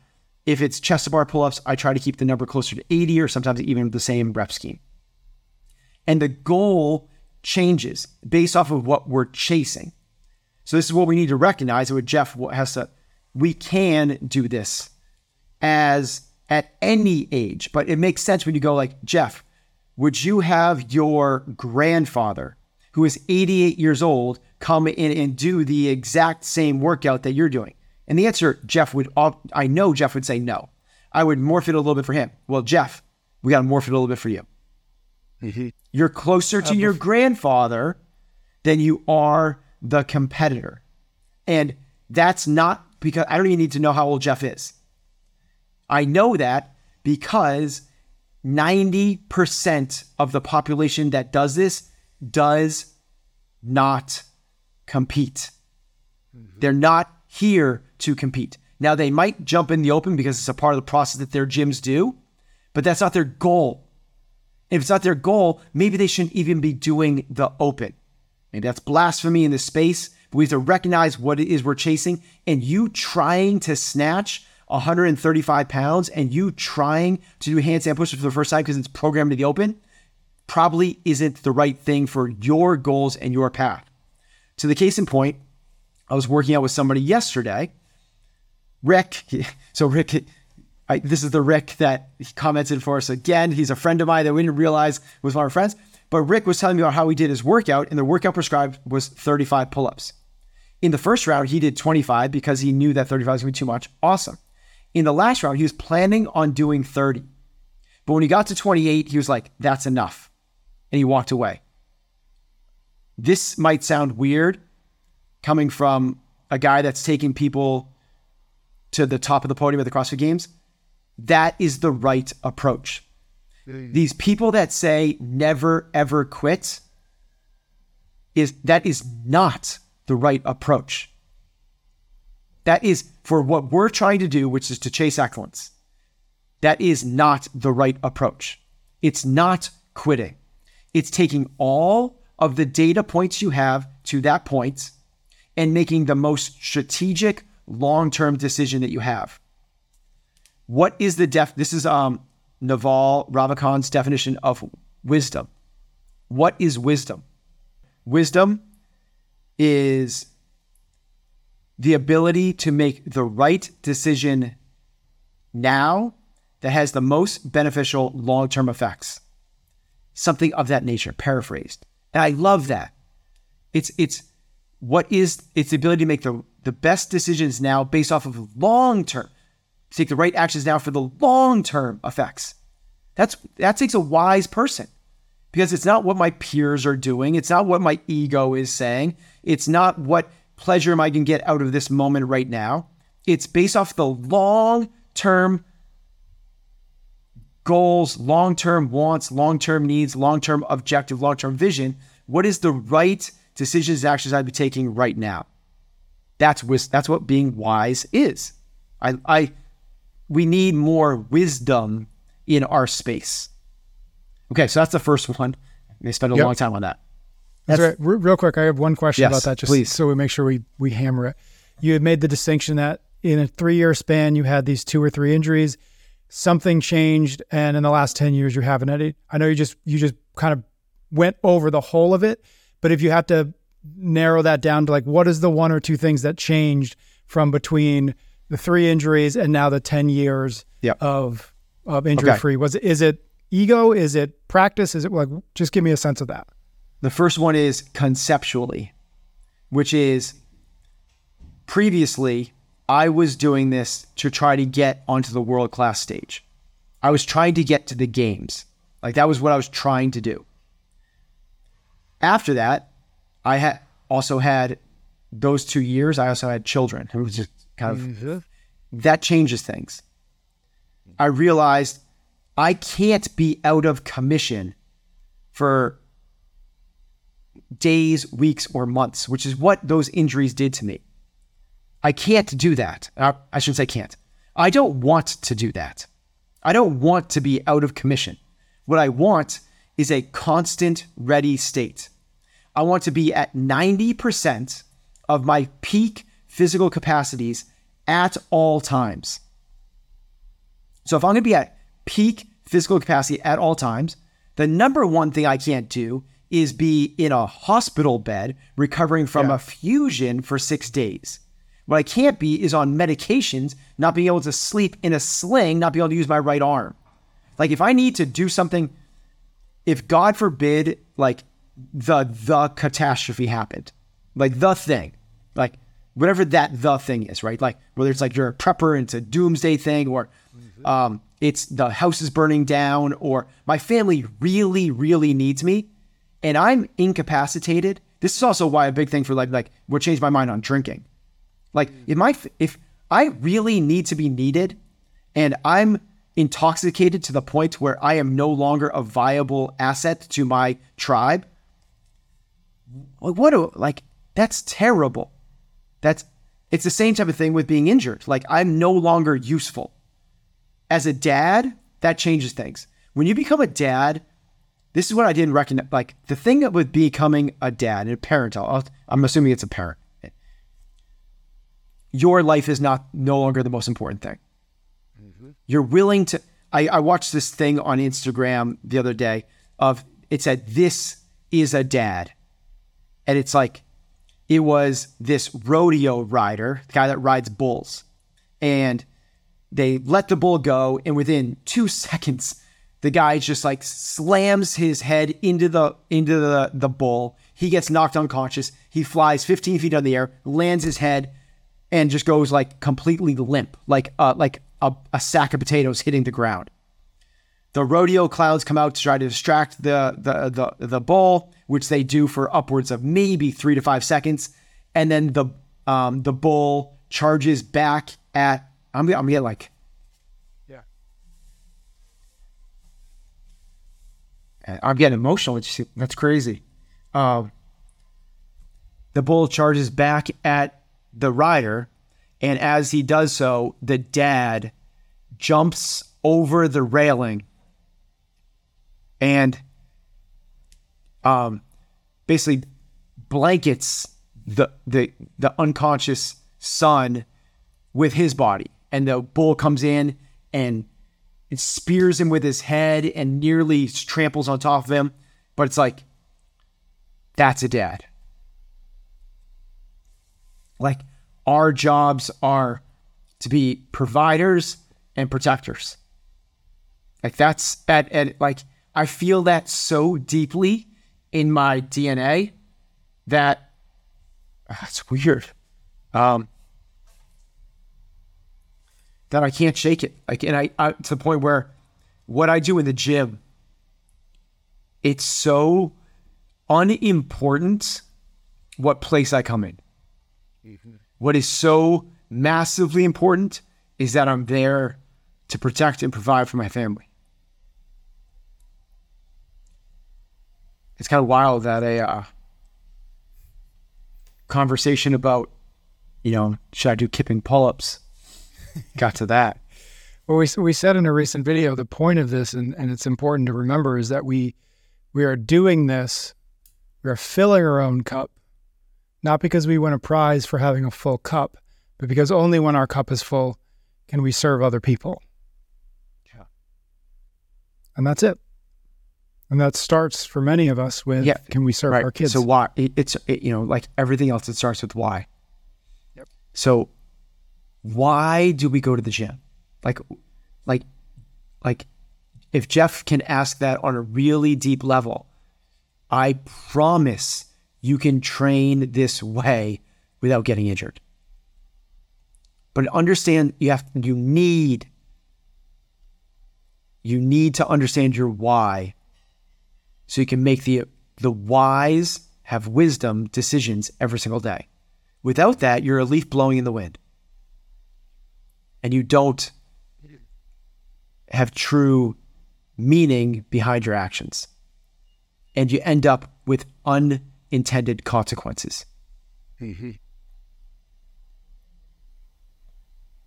If it's chest to bar pull-ups, I try to keep the number closer to 80 or sometimes even the same rep scheme. And the goal changes based off of what we're chasing. So this is what we need to recognize. What Jeff has to, we can do this as at any age, but it makes sense when you go like Jeff. Would you have your grandfather, who is 88 years old, come in and do the exact same workout that you're doing? And the answer, Jeff would. I know Jeff would say no. I would morph it a little bit for him. Well, Jeff, we got to morph it a little bit for you. Mm-hmm. You're closer to uh, your grandfather than you are the competitor. And that's not because I don't even need to know how old Jeff is. I know that because 90% of the population that does this does not compete. Mm-hmm. They're not here to compete. Now, they might jump in the open because it's a part of the process that their gyms do, but that's not their goal. If it's not their goal, maybe they shouldn't even be doing the open. Maybe that's blasphemy in this space, but we have to recognize what it is we're chasing. And you trying to snatch 135 pounds and you trying to do handstand push-ups for the first time because it's programmed to the open probably isn't the right thing for your goals and your path. To the case in point, I was working out with somebody yesterday. Rick, so Rick, I, this is the Rick that commented for us again. He's a friend of mine that we didn't realize was one of our friends. But Rick was telling me about how he did his workout, and the workout prescribed was 35 pull ups. In the first round, he did 25 because he knew that 35 was going to be too much. Awesome. In the last round, he was planning on doing 30. But when he got to 28, he was like, that's enough. And he walked away. This might sound weird coming from a guy that's taking people to the top of the podium at the CrossFit Games. That is the right approach. These people that say never ever quit is that is not the right approach. That is for what we're trying to do, which is to chase excellence. That is not the right approach. It's not quitting. It's taking all of the data points you have to that point and making the most strategic long-term decision that you have. What is the def this is um Naval Ravikant's definition of wisdom. What is wisdom? Wisdom is the ability to make the right decision now that has the most beneficial long term effects. Something of that nature, paraphrased. And I love that. It's, it's, what is its the ability to make the, the best decisions now based off of long term take the right actions now for the long term effects. That's that takes a wise person because it's not what my peers are doing. It's not what my ego is saying. It's not what pleasure am I can get out of this moment right now. It's based off the long term goals, long term wants, long term needs, long term objective, long term vision. What is the right decisions, actions I'd be taking right now? That's that's what being wise is. I, I we need more wisdom in our space. Okay, so that's the first one. They spend a yep. long time on that. That's, that's right. real quick. I have one question yes, about that, just please. so we make sure we we hammer it. You had made the distinction that in a three year span, you had these two or three injuries. Something changed, and in the last ten years, you haven't had it. I know you just you just kind of went over the whole of it, but if you had to narrow that down to like what is the one or two things that changed from between the three injuries and now the 10 years yep. of of injury okay. free was it is it ego is it practice is it like just give me a sense of that the first one is conceptually which is previously I was doing this to try to get onto the world class stage. I was trying to get to the games. Like that was what I was trying to do. After that, I had also had those two years, I also had children. It was just kind of Mm-hmm. that changes things. I realized I can't be out of commission for days, weeks, or months, which is what those injuries did to me. I can't do that. Uh, I shouldn't say can't. I don't want to do that. I don't want to be out of commission. What I want is a constant ready state. I want to be at 90% of my peak physical capacities at all times. So if I'm going to be at peak physical capacity at all times, the number one thing I can't do is be in a hospital bed recovering from a fusion for six days. What I can't be is on medications, not being able to sleep in a sling, not being able to use my right arm. Like if I need to do something, if God forbid, like the the catastrophe happened, like the thing, like whatever that the thing is, right? Like whether it's like you're a prepper and it's a doomsday thing, or um, it's the house is burning down, or my family really, really needs me, and I'm incapacitated. This is also why a big thing for like like what changed my mind on drinking. Like if my if I really need to be needed, and I'm intoxicated to the point where I am no longer a viable asset to my tribe. Like what? A, like that's terrible. That's it's the same type of thing with being injured. Like I'm no longer useful. As a dad, that changes things. When you become a dad, this is what I didn't recognize. Like the thing with becoming a dad and a parent, I'll, I'm assuming it's a parent. Your life is not no longer the most important thing. Mm-hmm. You're willing to. I, I watched this thing on Instagram the other day of it said this is a dad, and it's like it was this rodeo rider, the guy that rides bulls, and they let the bull go, and within two seconds, the guy just like slams his head into the into the the bull. He gets knocked unconscious. He flies 15 feet in the air, lands his head, and just goes like completely limp, like uh, like a, a sack of potatoes hitting the ground. The rodeo clowns come out to try to distract the the the, the bull, which they do for upwards of maybe three to five seconds, and then the um, the bull charges back at I'm I'm like Yeah. I'm getting emotional. That's crazy. Um, the bull charges back at the rider, and as he does so, the dad jumps over the railing and um, basically blankets the the the unconscious son with his body, and the bull comes in and it spears him with his head and nearly tramples on top of him. But it's like, that's a dad. Like, our jobs are to be providers and protectors. Like, that's at, at like, I feel that so deeply in my DNA that that's weird. Um, that I can't shake it. Like, and I, I to the point where what I do in the gym, it's so unimportant what place I come in. What is so massively important is that I'm there to protect and provide for my family. It's kind of wild that a uh, conversation about, you know, should I do kipping pull ups got to that. Well, we, we said in a recent video, the point of this, and, and it's important to remember, is that we we are doing this, we are filling our own cup, not because we win a prize for having a full cup, but because only when our cup is full can we serve other people. Yeah. And that's it. And that starts for many of us with Yeah, can we serve right. our kids? So why? it- It's it, you know like everything else. It starts with why. Yep. So why do we go to the gym? Like, like, like, if Jeff can ask that on a really deep level, I promise you can train this way without getting injured. But understand you have you need you need to understand your why so you can make the the wise have wisdom decisions every single day. Without that, you're a leaf blowing in the wind. And you don't have true meaning behind your actions. And you end up with unintended consequences.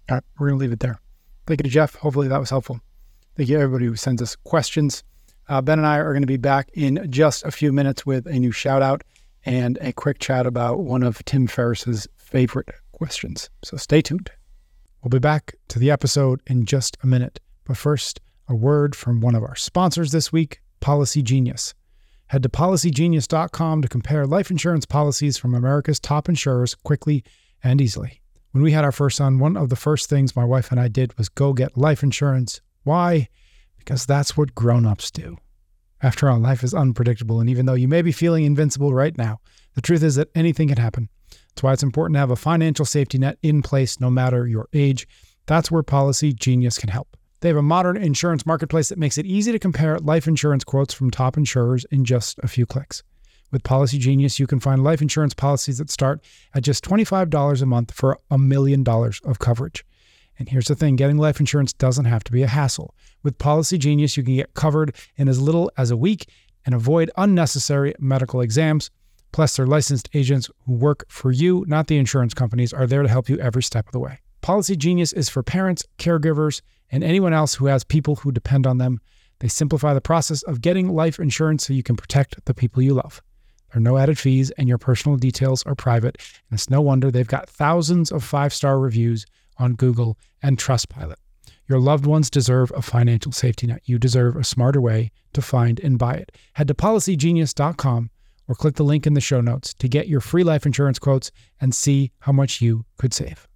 All right, we're going to leave it there. Thank you to Jeff. Hopefully that was helpful. Thank you everybody who sends us questions. Uh, ben and I are going to be back in just a few minutes with a new shout out and a quick chat about one of Tim Ferriss's favorite questions. So stay tuned. We'll be back to the episode in just a minute. But first, a word from one of our sponsors this week, Policygenius. Head to policygenius.com to compare life insurance policies from America's top insurers quickly and easily. When we had our first son, one of the first things my wife and I did was go get life insurance. Why? Because that's what grown-ups do. After all, life is unpredictable, and even though you may be feeling invincible right now, the truth is that anything can happen. That's why it's important to have a financial safety net in place no matter your age. That's where Policygenius can help. They have a modern insurance marketplace that makes it easy to compare life insurance quotes from top insurers in just a few clicks. With Policygenius, you can find life insurance policies that start at just $25 a month for a million dollars of coverage. And here's the thing getting life insurance doesn't have to be a hassle. With Policygenius, you can get covered in as little as a week and avoid unnecessary medical exams. Plus, their licensed agents who work for you, not the insurance companies, are there to help you every step of the way. Policygenius is for parents, caregivers, and anyone else who has people who depend on them. They simplify the process of getting life insurance so you can protect the people you love. There are no added fees, and your personal details are private. And it's no wonder they've got thousands of five star reviews on Google and Trustpilot. Your loved ones deserve a financial safety net. You deserve a smarter way to find and buy it. Head to policygenius.com or click the link in the show notes to get your free life insurance quotes and see how much you could save.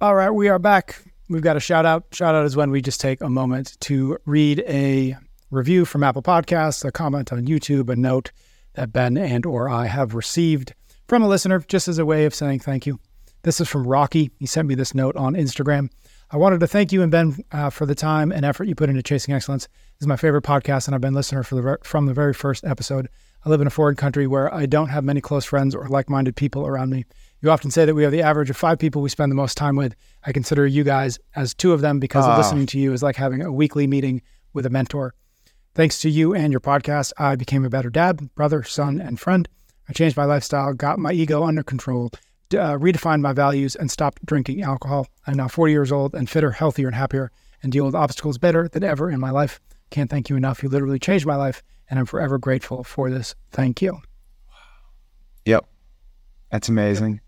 All right, we are back. We've got a shout out. Shout out is when we just take a moment to read a review from Apple Podcasts, a comment on YouTube, a note that Ben and or I have received from a listener just as a way of saying thank you. This is from Rocky. He sent me this note on Instagram. I wanted to thank you and Ben uh, for the time and effort you put into Chasing Excellence. This is my favorite podcast, and I've been a listener for the, from the very first episode. I live in a foreign country where I don't have many close friends or like minded people around me. You often say that we have the average of five people we spend the most time with. I consider you guys as two of them because Ah. listening to you is like having a weekly meeting with a mentor. Thanks to you and your podcast, I became a better dad, brother, son, and friend. I changed my lifestyle, got my ego under control, uh, redefined my values, and stopped drinking alcohol. I'm now 40 years old and fitter, healthier, and happier, and deal with obstacles better than ever in my life. Can't thank you enough. You literally changed my life, and I'm forever grateful for this. Thank you. Yep. That's amazing.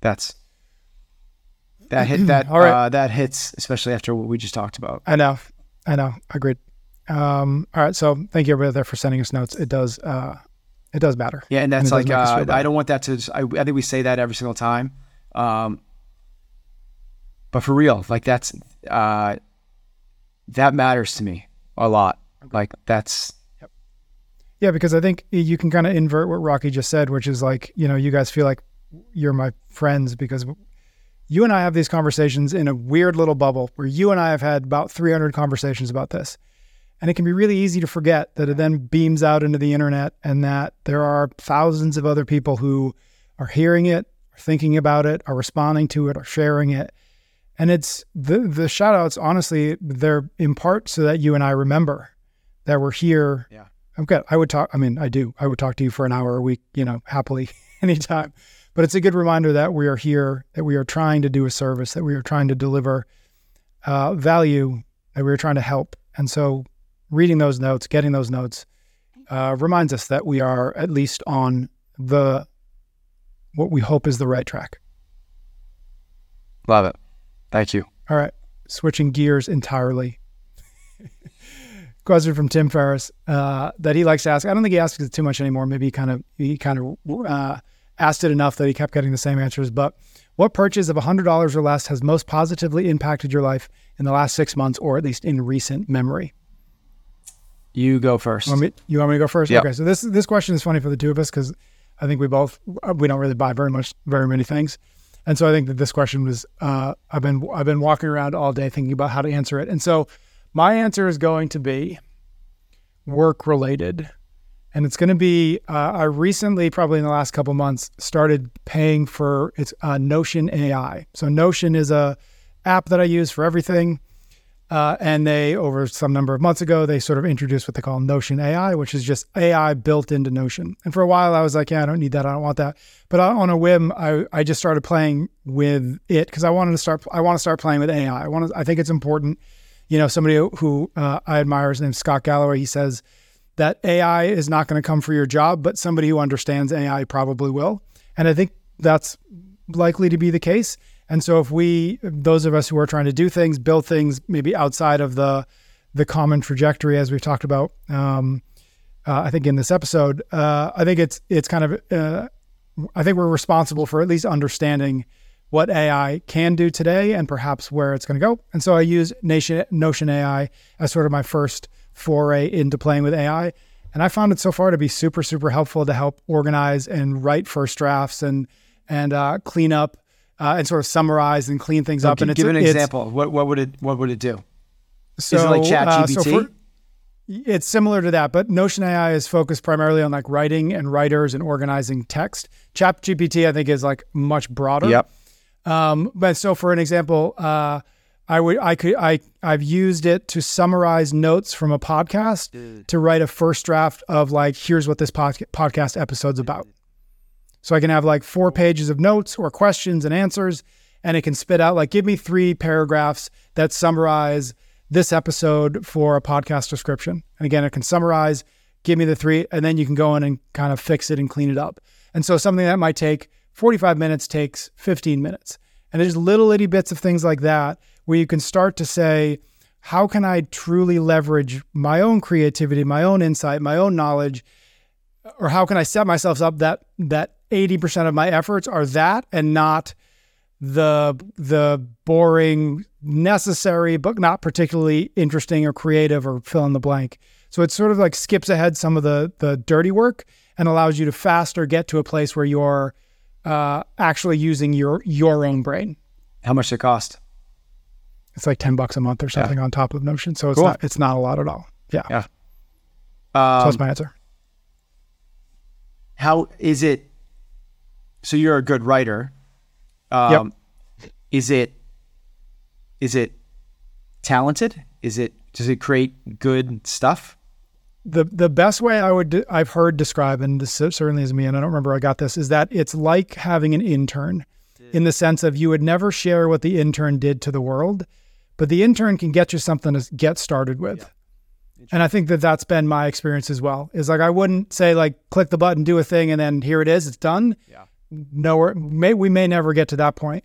That's that hit that All right. uh, that hits especially after what we just talked about. I know. I know. Agreed. Um, all right. So thank you everybody there for sending us notes. It does, uh, it does matter. Yeah, and that's does like make us feel uh. I don't want that to. I, I think we say that every single time, um, but for real, like that's uh, that matters to me a lot. Like that's Yeah, because I think you can kind of invert what Rocky just said, which is like, you know, you guys feel like you're my friends because you and I have these conversations in a weird little bubble where you and I have had about 300 conversations about this. And it can be really easy to forget that it then beams out into the internet and that there are thousands of other people who are hearing it, are thinking about it, are responding to it, are sharing it. And it's the the shout outs, honestly, they're in part so that you and I remember that we're here Yeah. I'm good. I would talk. I mean, I do. I would talk to you for an hour a week, you know, happily anytime. But it's a good reminder that we are here, that we are trying to do a service, that we are trying to deliver uh, value, that we are trying to help. And so, reading those notes, getting those notes, uh, reminds us that we are at least on the what we hope is the right track. love it. Thank you. All right, switching gears entirely. Question from Tim Ferriss uh, that he likes to ask. I don't think he asks it too much anymore. Maybe he kind of he kind of uh, asked it enough that he kept getting the same answers. But what purchase of hundred dollars or less has most positively impacted your life in the last six months, or at least in recent memory? You go first. You want me, you want me to go first? Yep. Okay. So this this question is funny for the two of us because I think we both we don't really buy very much very many things. And so I think that this question was uh, I've been I've been walking around all day thinking about how to answer it. And so my answer is going to be work related. And it's going to be uh, I recently, probably in the last couple months, started paying for it's uh, Notion AI. So Notion is a app that I use for everything. Uh, and they, over some number of months ago, they sort of introduced what they call Notion AI, which is just AI built into Notion. And for a while, I was like, yeah, I don't need that. I don't want that. But on a whim, I, I just started playing with it because I wanted to start. I want to start playing with AI. I want to. I think it's important. You know, somebody who uh, I admire, his name's Scott Galloway. He says that AI is not going to come for your job, but somebody who understands AI probably will. And I think that's likely to be the case. And so if we, those of us who are trying to do things, build things maybe outside of the the common trajectory as we've talked about, um, uh, I think in this episode, uh, I think it's it's kind of, uh, I think we're responsible for at least understanding what AI can do today and perhaps where it's going to go. And so I use Nation, Notion AI as sort of my first foray into playing with AI. And I found it so far to be super, super helpful to help organize and write first drafts and and uh, clean up uh, and sort of summarize and clean things up. Okay, And give an example. What what would it what would it do? So, Is it like Chat uh, so for- it's similar to that, but Notion AI is focused primarily on like writing and writers and organizing text. ChatGPT, I think, is like much broader. Um, but so for an example, uh, I would I could I I've used it to summarize notes from a podcast to write a first draft of like here's what this pod- podcast episode's about. So I can have like four pages of notes or questions and answers, and it can spit out like give me three paragraphs that summarize this episode for a podcast description. And again, it can summarize, give me the three, and then you can go in and kind of fix it and clean it up. And so something that might take 45 minutes takes 15 minutes. And there's little itty bits of things like that where you can start to say, how can I truly leverage my own creativity, my own insight, my own knowledge, or how can I set myself up that that 80% of my efforts are that and not the the boring, necessary but not particularly interesting or creative or fill in the blank. So it sort of like skips ahead some of the the dirty work and allows you to faster get to a place where you're uh, actually using your your own brain. How much does it cost? It's like ten bucks a month or something on top of Notion, so it's Cool. not it's not a lot at all. Yeah, Yeah. so Um, that's my answer. how is it? So you're a good writer. Um, Is it? Is it talented? Is it? Does it create good stuff? the the best way I would I've heard describe, and this certainly is me, and I don't remember I got this, is that it's like having an intern, in the sense of you would never share what the intern did to the world, but the intern can get you something to get started with. And I think that that's been my experience as well. Is like I wouldn't say like click the button, do a thing, and then here it is, it's done. Yeah. Nowhere, may we may never get to that point,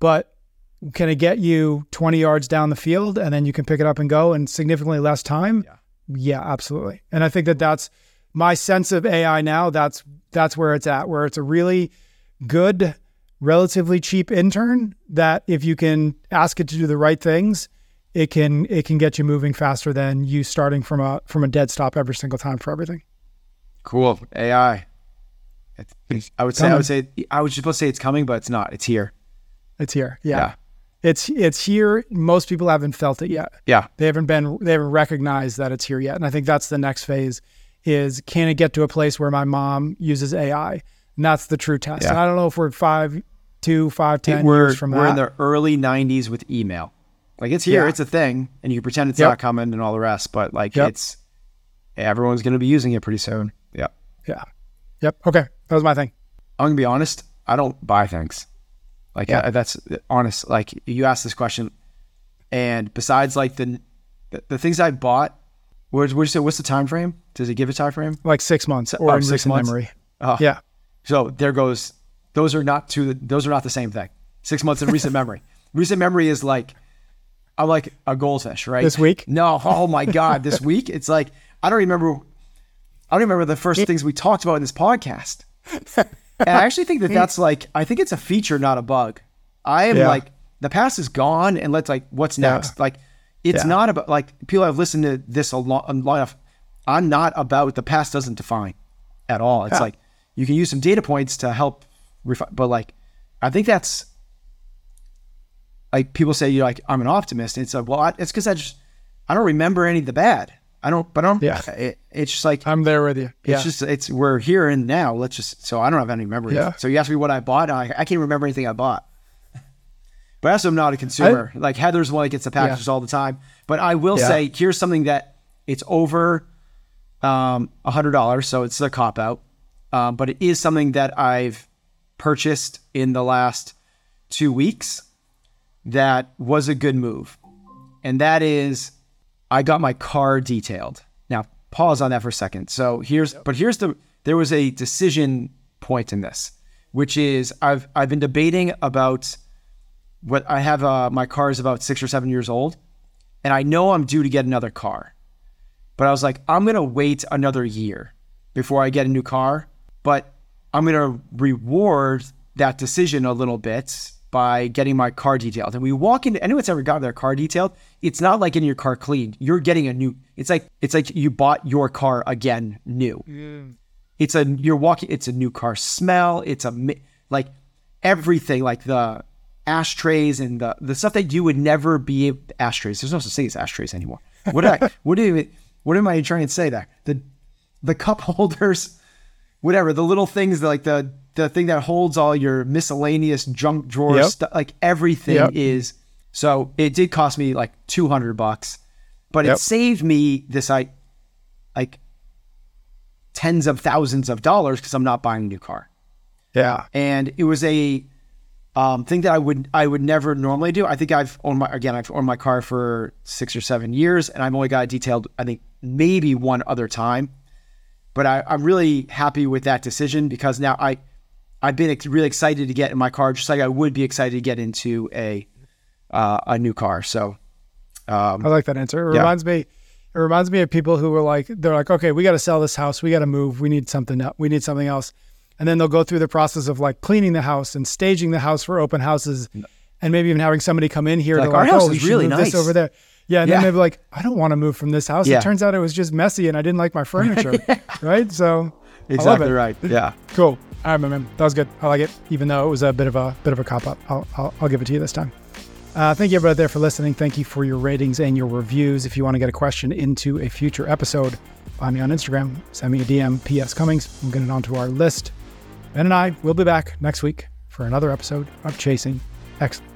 but can it get you 20 yards down the field and then you can pick it up and go in significantly less time? Yeah. Yeah, absolutely. And I think that that's my sense of AI now. That's that's where it's at, where it's a really good, relatively cheap intern that if you can ask it to do the right things, it can it can get you moving faster than you starting from a from a dead stop every single time for everything. Cool. AI. It's- I would say. I would say. I was just supposed to say it's coming, but it's not. It's here. It's here. Yeah. Yeah. It's it's here. Most people haven't felt it yet. Yeah. They haven't been they haven't recognized that it's here yet. And I think that's the next phase is can it get to a place where my mom uses AI? And that's the true test. Yeah. And I don't know if we're five, two, five, ten we're years from now. we're that. in the early '90s with email. Like it's here. Yeah. It's a thing, and you can pretend it's Yep. not coming and all the rest. But like Yep. it's everyone's going to be using it pretty soon. Yeah. yeah. Yep. Okay. That was my thing. I'm gonna be honest. I don't buy things. Like Yeah. uh, that's honest. Like you asked this question, and besides like the the, the things I bought, where's where's the, what's the time frame? Does it give a time frame? Like six months or oh, six months? memory. Oh, Yeah. So there goes. Those are not two. Those are not the same thing. Six months in recent memory. Recent memory is like I'm like a goldfish, right? This week? No. Oh my god, this week it's like I don't remember. I don't remember the first things we talked about in this podcast. And I actually think that hmm. that's like I think it's a feature, not a bug. I am Yeah. like the past is gone, and let's like what's next. Like it's Yeah. not about like people have listened to this a lot, a lot of. I'm not about the past doesn't define at all. It's Yeah. like you can use some data points to help refine, but like I think that's like people say you're like I'm an optimist. And it's like, well, I, it's because I just I don't remember any of the bad. I don't, but I don't. Yeah. It, it's just like I'm there with you. it's Yeah. just it's we're here and now. Let's just so I don't have any memories. Yeah. So you asked me what I bought. I I can't remember anything I bought. But also, I'm not a consumer. like Heather's one that gets the packages all the time. But I will Yeah. say, here's something that it's over um, a hundred dollars, so it's a cop out. Um, but it is something that I've purchased in the last two weeks that was a good move, and that is I got my car detailed. Now pause on that for a second. So here's, but here's the there was a decision point in this, which is I've I've been debating about what I have. Uh, my car is about six or seven years old, and I know I'm due to get another car. But I was like, I'm gonna wait another year before I get a new car. But I'm gonna reward that decision a little bit by getting my car detailed. And we walk into anyone's ever gotten their car detailed, it's not like getting your car cleaned. You're getting a new it's like it's like you bought your car again new. It's a you're walking it's a new car smell, it's a like everything like the ashtrays and the the stuff that you would never be ashtrays. There's no such thing as ashtrays anymore. What I what do you what am I trying to say there? The the cup holders, whatever, the little things like the the thing that holds all your miscellaneous junk drawers, Yep. stuff, like everything Yep. is. So it did cost me like two hundred bucks, but Yep. it saved me this I like tens of thousands of dollars because I'm not buying a new car Yeah. and it was a um, thing that I would I would never normally do. I think I've owned my again I've owned my car for six or seven years, and I've only got it detailed I think maybe one other time. But I, I'm really happy with that decision because now I I've been ex- really excited to get in my car, just like I would be excited to get into a uh, a new car. So I like that answer. It Yeah. reminds me. It reminds me of people who were like, they're like, okay, we got to sell this house. We got to move. We need something. We need something else. And then they'll go through the process of like cleaning the house and staging the house for open houses, and maybe even having somebody come in here Like, to "Our like, house oh, is really nice." this over there. Yeah, and Yeah. then they'll be like, I don't want to move from this house. Yeah. It turns out it was just messy, and I didn't like my furniture. right? So exactly right. Yeah. Cool. All right, my man. That was good. I like it, even though it was a bit of a bit of a cop up. I'll, I'll, I'll give it to you this time. Uh, thank you everybody there for listening. Thank you for your ratings and your reviews. If you want to get a question into a future episode, find me on Instagram. Send me a DM, PS Cummings. We'll get it onto our list. Ben and I will be back next week for another episode of Chasing Excellence.